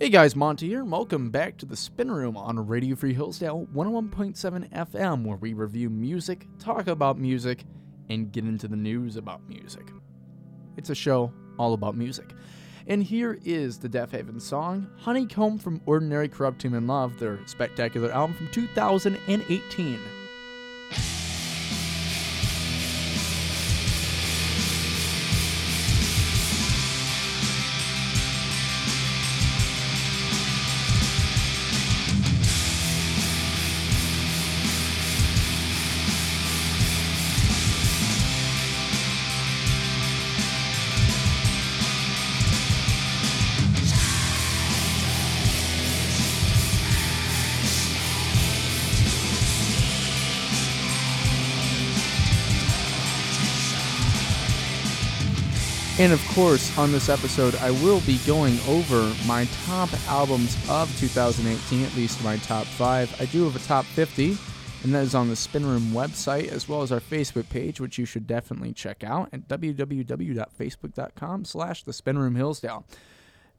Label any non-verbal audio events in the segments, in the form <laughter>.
Hey guys, Monty here, and welcome back to the Spin Room on Radio Free Hillsdale 101.7 FM, where we review music, talk about music, and get into the news about music. It's a show all about music. And here is the Deafheaven song, Honeycomb from Ordinary Corrupt Human Love, their spectacular album from 2018. And of course, on this episode, I will be going over my top albums of 2018, at least my top five. I do have a top 50, and that is on the Spin Room website, as well as our Facebook page, which you should definitely check out at www.facebook.com slash the Spin Room Hillsdale.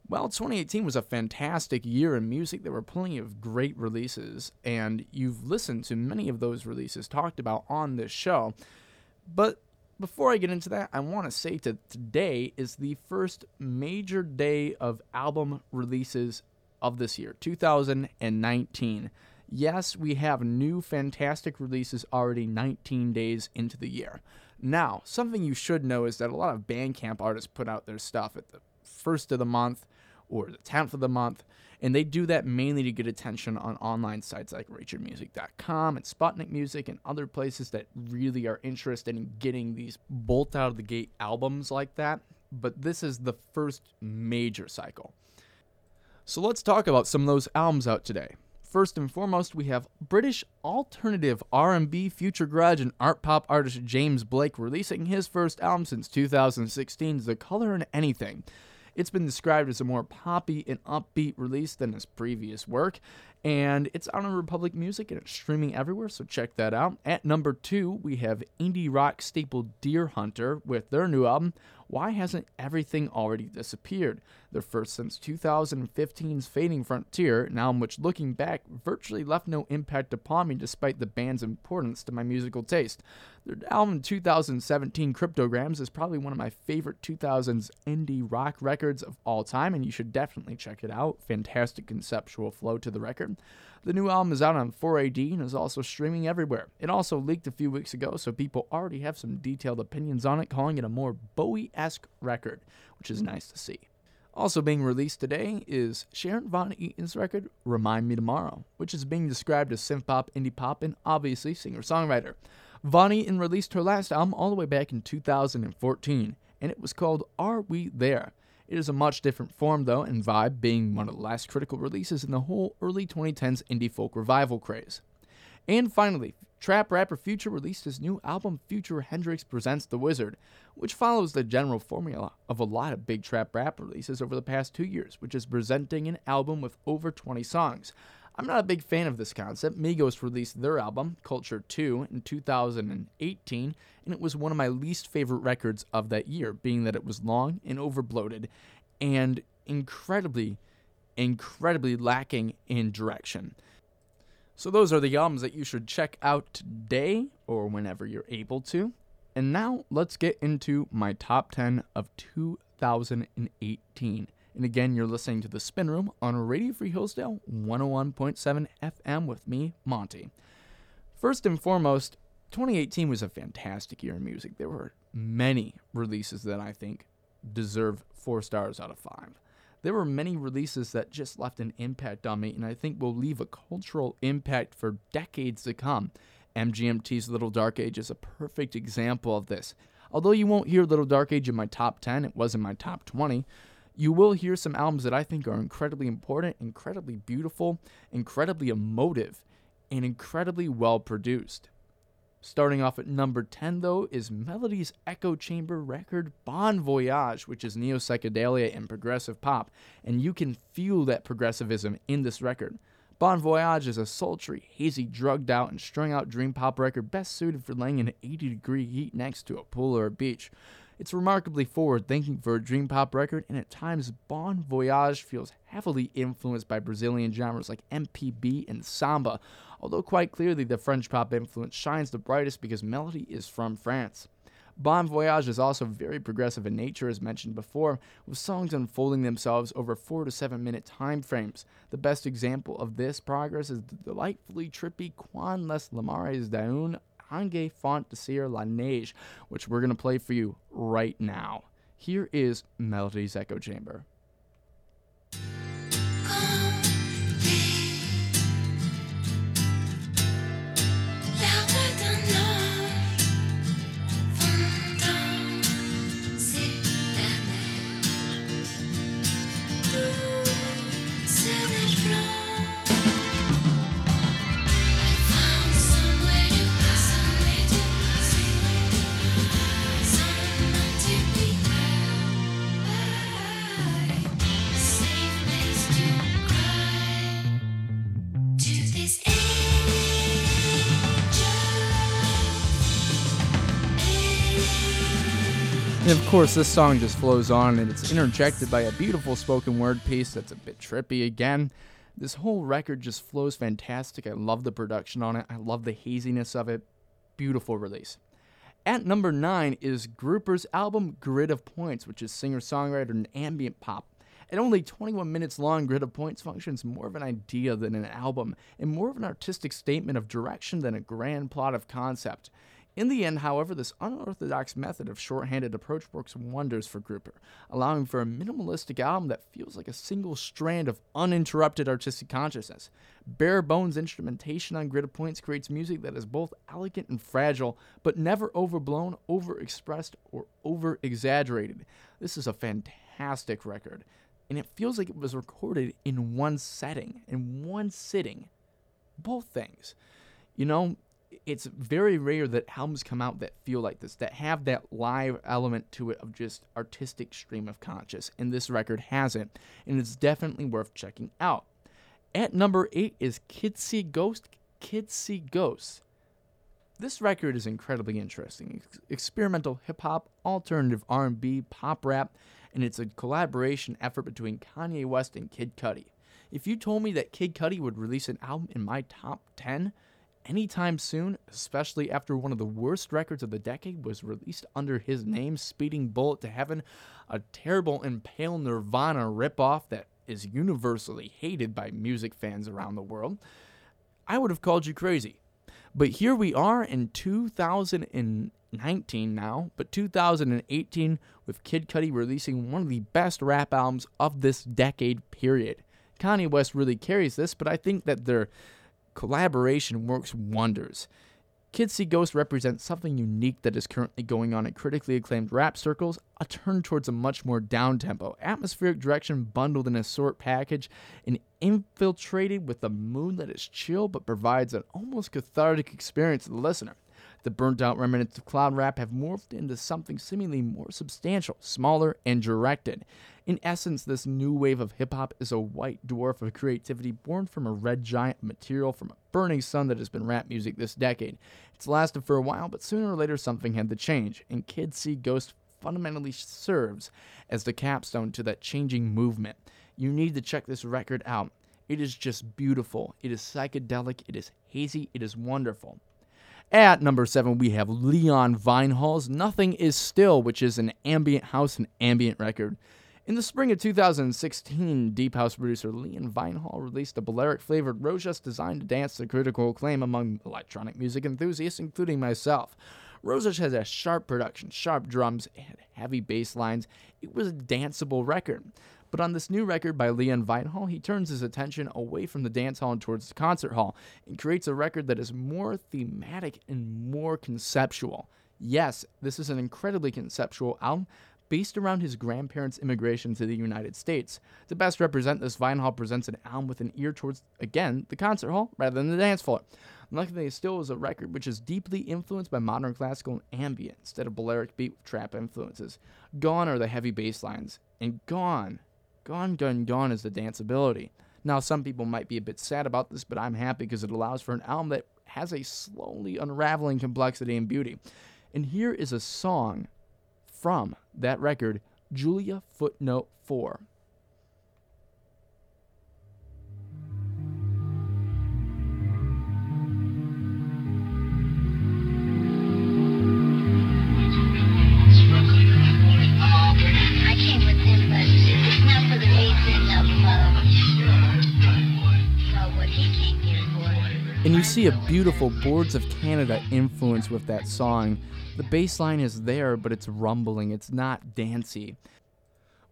Well, 2018 was a fantastic year in music. There were plenty of great releases, and you've listened to many of those releases talked about on this show. But before I get into that, I want to say that today is the first major day of album releases of this year, 2019. Yes, we have new fantastic releases already 19 days into the year. Now, something you should know is that a lot of Bandcamp artists put out their stuff at the first of the month or the 10th of the month. And they do that mainly to get attention on online sites like RateYourMusic.com and Sputnik Music and other places that really are interested in getting these bolt out of the gate albums like that. But this is the first major cycle. So let's talk about some of those albums out today. First and foremost, we have British alternative R&B, future garage, and art pop artist James Blake releasing his first album since 2016, The Color in Anything. It's been described as a more poppy and upbeat release than his previous work, and it's out on Republic Music and it's streaming everywhere, so check that out. At number two, we have indie rock staple Deerhunter with their new album, Why Hasn't Everything Already Disappeared? Their first since 2015's Fading Frontier, an album which, looking back, virtually left no impact upon me despite the band's importance to my musical taste. Their album 2017 Cryptograms is probably one of my favorite 2000s indie rock records of all time, and you should definitely check it out. Fantastic conceptual flow to the record. The new album is out on 4AD and is also streaming everywhere. It also leaked a few weeks ago, so people already have some detailed opinions on it, calling it a more Bowie esque record, which is nice to see. Also being released today is Sharon Van Etten's record, Remind Me Tomorrow, which is being described as synth pop, indie pop, and obviously singer songwriter. Van Etten released her last album all the way back in 2014, and it was called Are We There? It is a much different form, though, and vibe, being one of the last critical releases in the whole early 2010s indie folk revival craze. And finally, trap rapper Future released his new album Future Hendrix Presents The Wizard, which follows the general formula of a lot of big trap rap releases over the past two years, which is presenting an album with over 20 songs. I'm not a big fan of this concept. Migos released their album, Culture 2, in 2018, and it was one of my least favorite records of that year, being that it was long and overbloated and incredibly, incredibly lacking in direction. So, those are the albums that you should check out today or whenever you're able to. And now let's get into my top 10 of 2018. And again, you're listening to The Spin Room on Radio Free Hillsdale 101.7 FM with me, Monty. First and foremost, 2018 was a fantastic year in music. There were many releases that I think deserve four stars out of five. There were many releases that just left an impact on me, and I think will leave a cultural impact for decades to come. MGMT's Little Dark Age is a perfect example of this. Although you won't hear Little Dark Age in my top 10, it was in my top 20 you will hear some albums that I think are incredibly important, incredibly beautiful, incredibly emotive, and incredibly well produced. Starting off at number 10, though, is Melody's Echo Chamber record Bon Voyage, which is neo psychedelia and progressive pop, and you can feel that progressivism in this record. Bon Voyage is a sultry, hazy, drugged out, and strung out dream pop record best suited for laying in 80 degree heat next to a pool or a beach. It's remarkably forward thinking for a dream pop record, and at times Bon Voyage feels heavily influenced by Brazilian genres like MPB and samba, although quite clearly the French pop influence shines the brightest because melody is from France. Bon Voyage is also very progressive in nature, as mentioned before, with songs unfolding themselves over four to seven minute time frames. The best example of this progress is the delightfully trippy Quand les Larmes d'un Ange Font Danser La Neige, which we're going to play for you right now. Here is Melody's Echo Chamber. And of course, this song just flows on and it's interjected by a beautiful spoken word piece that's a bit trippy again. This whole record just flows fantastic. I love the production on it, I love the haziness of it. Beautiful release. At number 9 is Grouper's album Grid of Points, which is singer songwriter and ambient pop. At only 21 minutes long, Grid of Points functions more of an idea than an album, and more of an artistic statement of direction than a grand plot of concept. In the end, however, this unorthodox method of shorthanded approach works wonders for Grouper, allowing for a minimalistic album that feels like a single strand of uninterrupted artistic consciousness. Bare bones instrumentation on Grid Points creates music that is both elegant and fragile, but never overblown, overexpressed, or over exaggerated. This is a fantastic record, and it feels like it was recorded in one setting, in one sitting. Both things. You know, it's very rare that albums come out that feel like this, that have that live element to it of just artistic stream of conscious. And this record has it, and it's definitely worth checking out. At number eight is Kids See Ghost. Kids See Ghosts. This record is incredibly interesting. experimental hip hop, alternative R&B, pop rap, and it's a collaboration effort between Kanye West and Kid Cudi. If you told me that Kid Cudi would release an album in my top 10, anytime soon, especially after one of the worst records of the decade was released under his mm. name, Speeding Bullet to Heaven, a terrible Impale Nirvana ripoff that is universally hated by music fans around the world, I would have called you crazy. But here we are in 2019 now, but 2018 with Kid Cudi releasing one of the best rap albums of this decade period. Kanye West really carries this, but I think that they're Collaboration works wonders. Kids See Ghost represents something unique that is currently going on in critically acclaimed rap circles, a turn towards a much more down-tempo, atmospheric direction bundled in a short package and infiltrated with a mood that is chill but provides an almost cathartic experience to the listener. The burnt out remnants of cloud rap have morphed into something seemingly more substantial, smaller, and directed. In essence, this new wave of hip hop is a white dwarf of creativity born from a red giant material from a burning sun that has been rap music this decade. It's lasted for a while, but sooner or later something had to change, and Kids See Ghost fundamentally serves as the capstone to that changing movement. You need to check this record out. It is just beautiful. It is psychedelic. It is hazy. It is wonderful. At number seven, we have Leon Vynehall's Nothing Is Still, which is an ambient house and ambient record. In the spring of 2016, Deep House producer Leon Vynehall released a Balearic flavored Rojus designed to dance to critical acclaim among electronic music enthusiasts, including myself. Rojus has a sharp production, sharp drums, and heavy bass lines. It was a danceable record. But on this new record by Leon Vynehall, he turns his attention away from the dance hall and towards the concert hall and creates a record that is more thematic and more conceptual. Yes, this is an incredibly conceptual album based around his grandparents' immigration to the United States. To best represent this, Vynehall presents an album with an ear towards, again, the concert hall rather than the dance floor. Luckily, it still is a record which is deeply influenced by modern classical and ambient instead of Balearic beat with trap influences. Gone are the heavy bass lines, and gone Gone, gone, gone is the danceability. Now, some people might be a bit sad about this, but I'm happy because it allows for an album that has a slowly unraveling complexity and beauty. And here is a song from that record, Julia Footnote 4. You see a beautiful Boards of Canada influence with that song. The bass line is there, but it's rumbling, it's not dancey.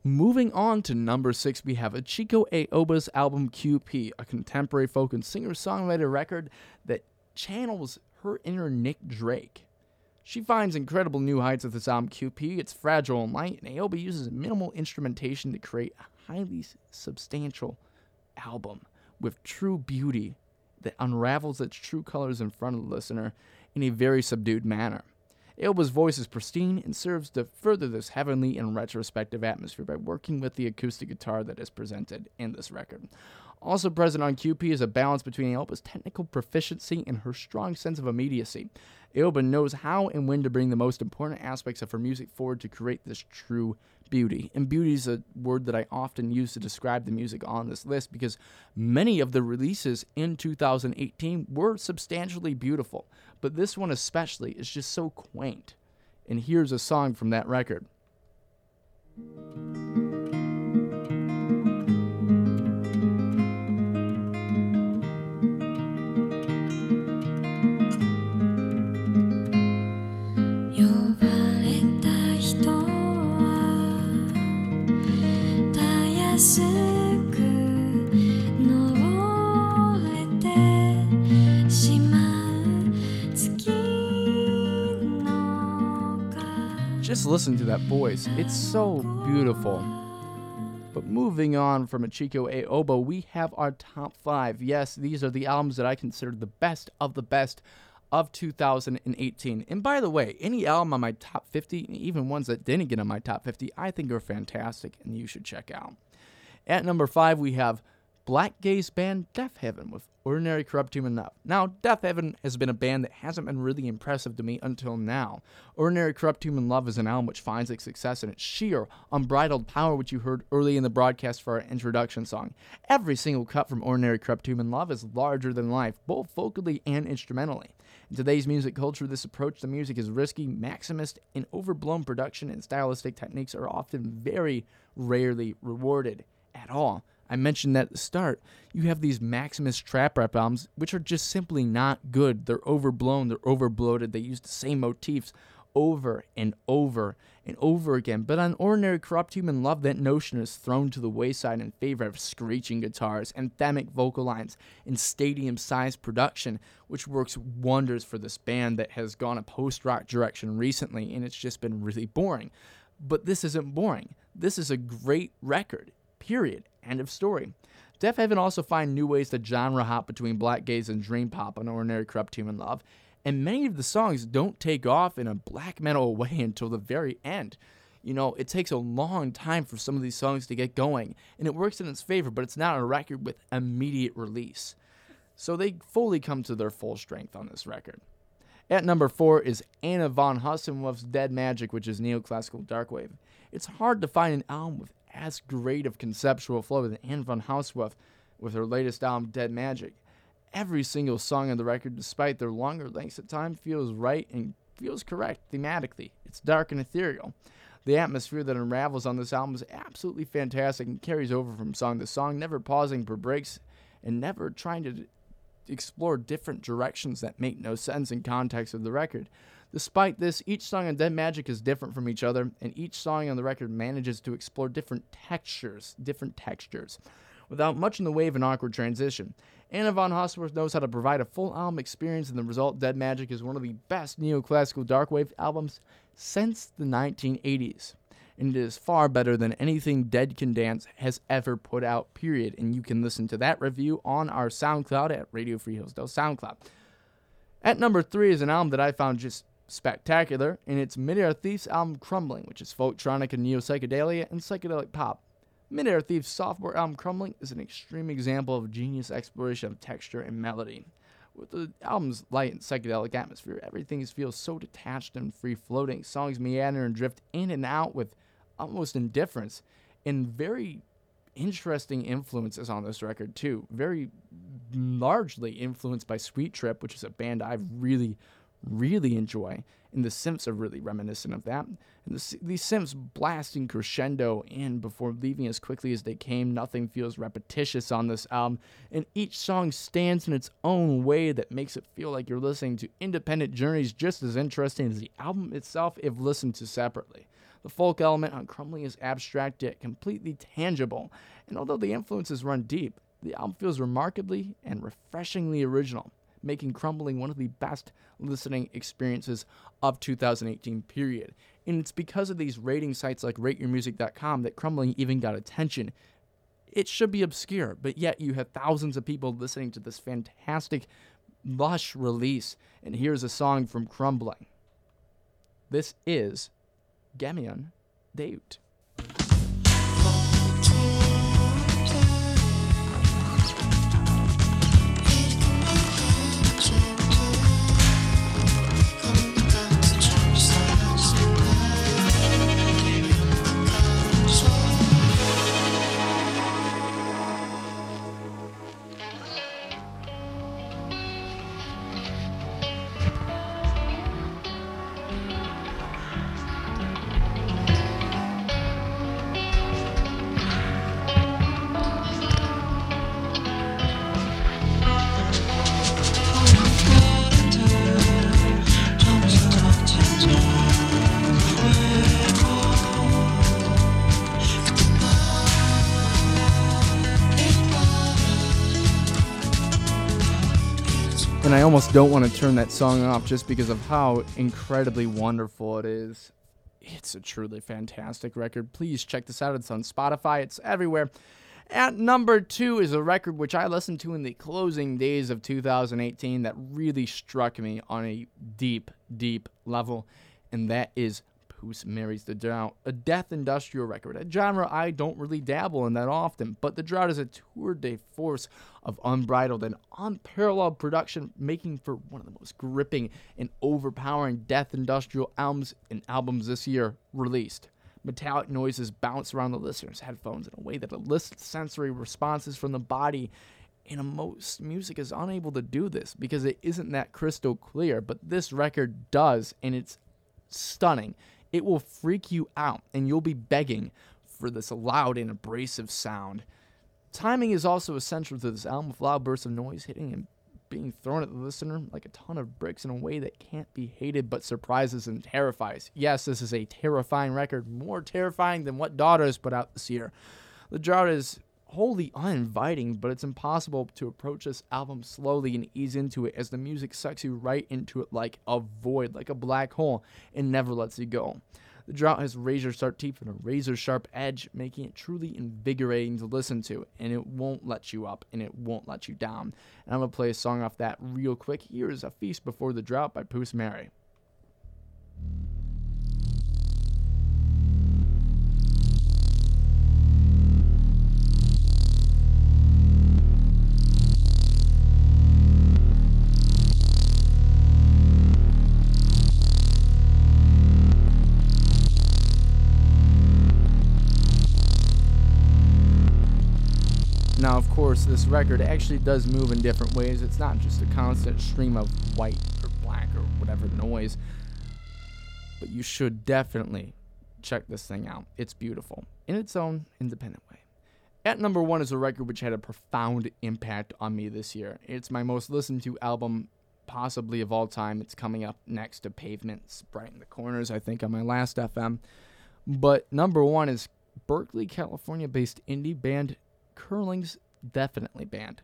Moving on to number six, we have Ichiko Aoba's album QP, a contemporary folk and singer songwriter record that channels her inner Nick Drake. She finds incredible new heights with this album QP. It's fragile and light, and Aoba uses minimal instrumentation to create a highly substantial album with true beauty that unravels its true colors in front of the listener in a very subdued manner. Aoba's voice is pristine and serves to further this heavenly and retrospective atmosphere by working with the acoustic guitar that is presented in this record. Also present on QP is a balance between Aoba's technical proficiency and her strong sense of immediacy. Aoba knows how and when to bring the most important aspects of her music forward to create this true beauty. And beauty is a word that I often use to describe the music on this list because many of the releases in 2018 were substantially beautiful, but this one especially is just so quaint. And here's a song from that record. Listen to that voice. It's so beautiful. But moving on from Ichiko Aoba, we have our top five. Yes, these are the albums that I consider the best of the best of 2018. And by the way, any album on my top 50, even ones that didn't get on my top 50, I think are fantastic and you should check out. At number five, we have black gaze band Deafheaven with Ordinary Corrupt Human Love. Now, Deafheaven has been a band that hasn't been really impressive to me until now. Ordinary Corrupt Human Love is an album which finds its success in its sheer, unbridled power, which you heard early in the broadcast for our introduction song. Every single cut from Ordinary Corrupt Human Love is larger than life, both vocally and instrumentally. In today's music culture, this approach to music is risky, maximist, and overblown production and stylistic techniques are often very rarely rewarded at all. I mentioned that at the start, you have these Maximus trap rap albums, which are just simply not good. They're overblown, they're overbloated, they use the same motifs over and over and over again. But on Ordinary Corrupt Human Love, that notion is thrown to the wayside in favor of screeching guitars, anthemic vocal lines, and stadium sized production, which works wonders for this band that has gone a post rock direction recently, and it's just been really boring. But this isn't boring. This is a great record. Period. End of story. Deafheaven also find new ways to genre hop between black gaze and dream pop on Ordinary Corrupt Human Love, and many of the songs don't take off in a black metal <laughs> way until the very end. You know, it takes a long time for some of these songs to get going, and it works in its favor, but it's not a record with immediate release. So they fully come to their full strength on this record. At number four is Anna von Hausswolff's Dead Magic, which is neoclassical darkwave. It's hard to find an album with as great of conceptual flow as Anne von Hausswolff with her latest album, Dead Magic. Every single song on the record, despite their longer lengths at time, feels right and feels correct thematically. It's dark and ethereal. The atmosphere that unravels on this album is absolutely fantastic and carries over from song to song, never pausing for breaks and never trying to explore different directions that make no sense in context of the record. Despite this, each song on Dead Magic is different from each other, and each song on the record manages to explore different textures, different textures, without much in the way of an awkward transition. Anna von Hausswolff knows how to provide a full album experience, and the result, Dead Magic, is one of the best neoclassical darkwave albums since the 1980s. And it is far better than anything Dead Can Dance has ever put out, period. And you can listen to that review on our SoundCloud at Radio Free Hillsdale SoundCloud. At number three is an album that I found just spectacular, and it's Midair Thief's album Crumbling, which is folktronic and neo psychedelia and psychedelic pop. Midair Thief's sophomore album Crumbling is an extreme example of genius exploration of texture and melody. With the album's light and psychedelic atmosphere, everything feels so detached and free floating. Songs meander and drift in and out with almost indifference, and very interesting influences on this record too. Very largely influenced by Sweet Trip, which is a band I've really, really enjoy. And the synths are really reminiscent of that. And the, these synths blasting crescendo in before leaving as quickly as they came. Nothing feels repetitious on this album. And each song stands in its own way that makes it feel like you're listening to independent journeys just as interesting as the album itself if listened to separately. The folk element on Crumbling is abstract yet completely tangible, and although the influences run deep, the album feels remarkably and refreshingly original, making Crumbling one of the best listening experiences of 2018 period. And it's because of these rating sites like rateyourmusic.com that Crumbling even got attention. It should be obscure, but yet you have thousands of people listening to this fantastic, lush release. And here's a song from Crumbling. This is Gamion Deut. Almost don't want to turn that song off just because of how incredibly wonderful it is. It's a truly fantastic record. Please check this out. It's on Spotify, it's everywhere. At number two is a record which I listened to in the closing days of 2018 that really struck me on a deep, deep level, and that is Puce Mary's the Drought, a death industrial record, a genre I don't really dabble in that often, but The Drought is a tour de force of unbridled and unparalleled production, making for one of the most gripping and overpowering death industrial albums and albums this year released. Metallic noises bounce around the listener's headphones in a way that elicits sensory responses from the body and most music is unable to do this because it isn't that crystal clear, but this record does, and it's stunning. It will freak you out, and you'll be begging for this loud and abrasive sound. Timing is also essential to this album, with loud bursts of noise hitting and being thrown at the listener like a ton of bricks in a way that can't be hated but surprises and terrifies. Yes, this is a terrifying record, more terrifying than what Daughters put out this year. The Drought is wholly uninviting, but it's impossible to approach this album slowly and ease into it as the music sucks you right into it like a void, like a black hole, and never lets you go. The drought has razor sharp teeth and a razor sharp edge, making it truly invigorating to listen to, and it won't let you up and it won't let you down. And I'm gonna play a song off that real quick. Here is A Feast Before the Drought by Puce Mary. Course, this record actually does move in different ways. It's not just a constant stream of white or black or whatever noise. But you should definitely check this thing out. It's beautiful in its own independent way. At number one is a record which had a profound impact on me this year. It's my most listened to album, possibly of all time. It's coming up next to Pavements, Brighten the Corners, I think, on my last FM. But number one is Berkeley, California based indie band curling's definitely Band.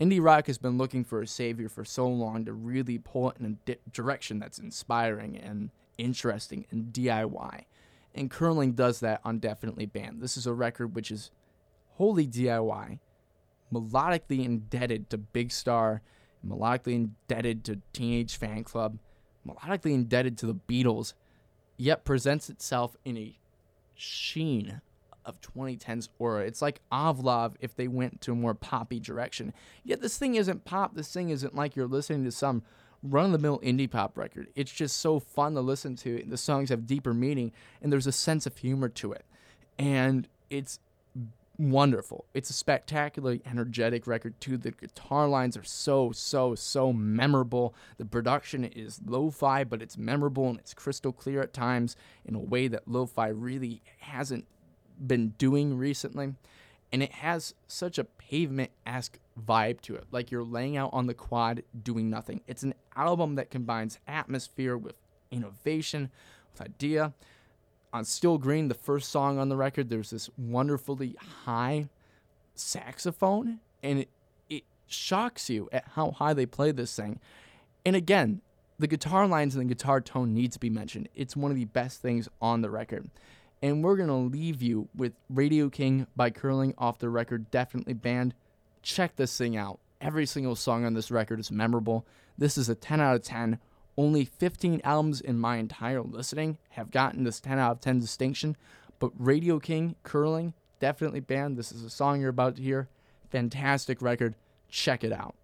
Indie rock has been looking for a savior for so long to really pull it in a di- direction that's inspiring and interesting and DIY. And curling does that on Definitely Band. This is a record which is wholly DIY, melodically indebted to Big Star, melodically indebted to Teenage Fanclub, melodically indebted to the Beatles, yet presents itself in a sheen of 2010's aura. It's like Ovlov if they went to a more poppy direction. Yet this thing isn't pop. This thing isn't like you're listening to some run of the mill indie pop record. It's just so fun to listen to. The songs have deeper meaning and there's a sense of humor to it. And it's wonderful. It's a spectacularly energetic record too. The guitar lines are so so so memorable. The production is lo-fi, but it's memorable and it's crystal clear at times in a way that lo-fi really hasn't been doing recently. And it has such a pavement-esque vibe to it, like you're laying out on the quad doing nothing. It's an album that combines atmosphere with innovation, with idea on Still Green, the first song on the record, there's this wonderfully high saxophone, and it, it shocks you at how high they play this thing. And again, the guitar lines and the guitar tone need to be mentioned. It's one of the best things on the record. And we're going to leave you with Radio King by Curling off the record, definitely Band. Check this thing out. Every single song on this record is memorable. This is a 10 out of 10 only 15 albums in my entire listening have gotten this 10 out of 10 distinction, but Radio King Curling definitely Band. This is a song you're about to hear. Fantastic record. Check it out.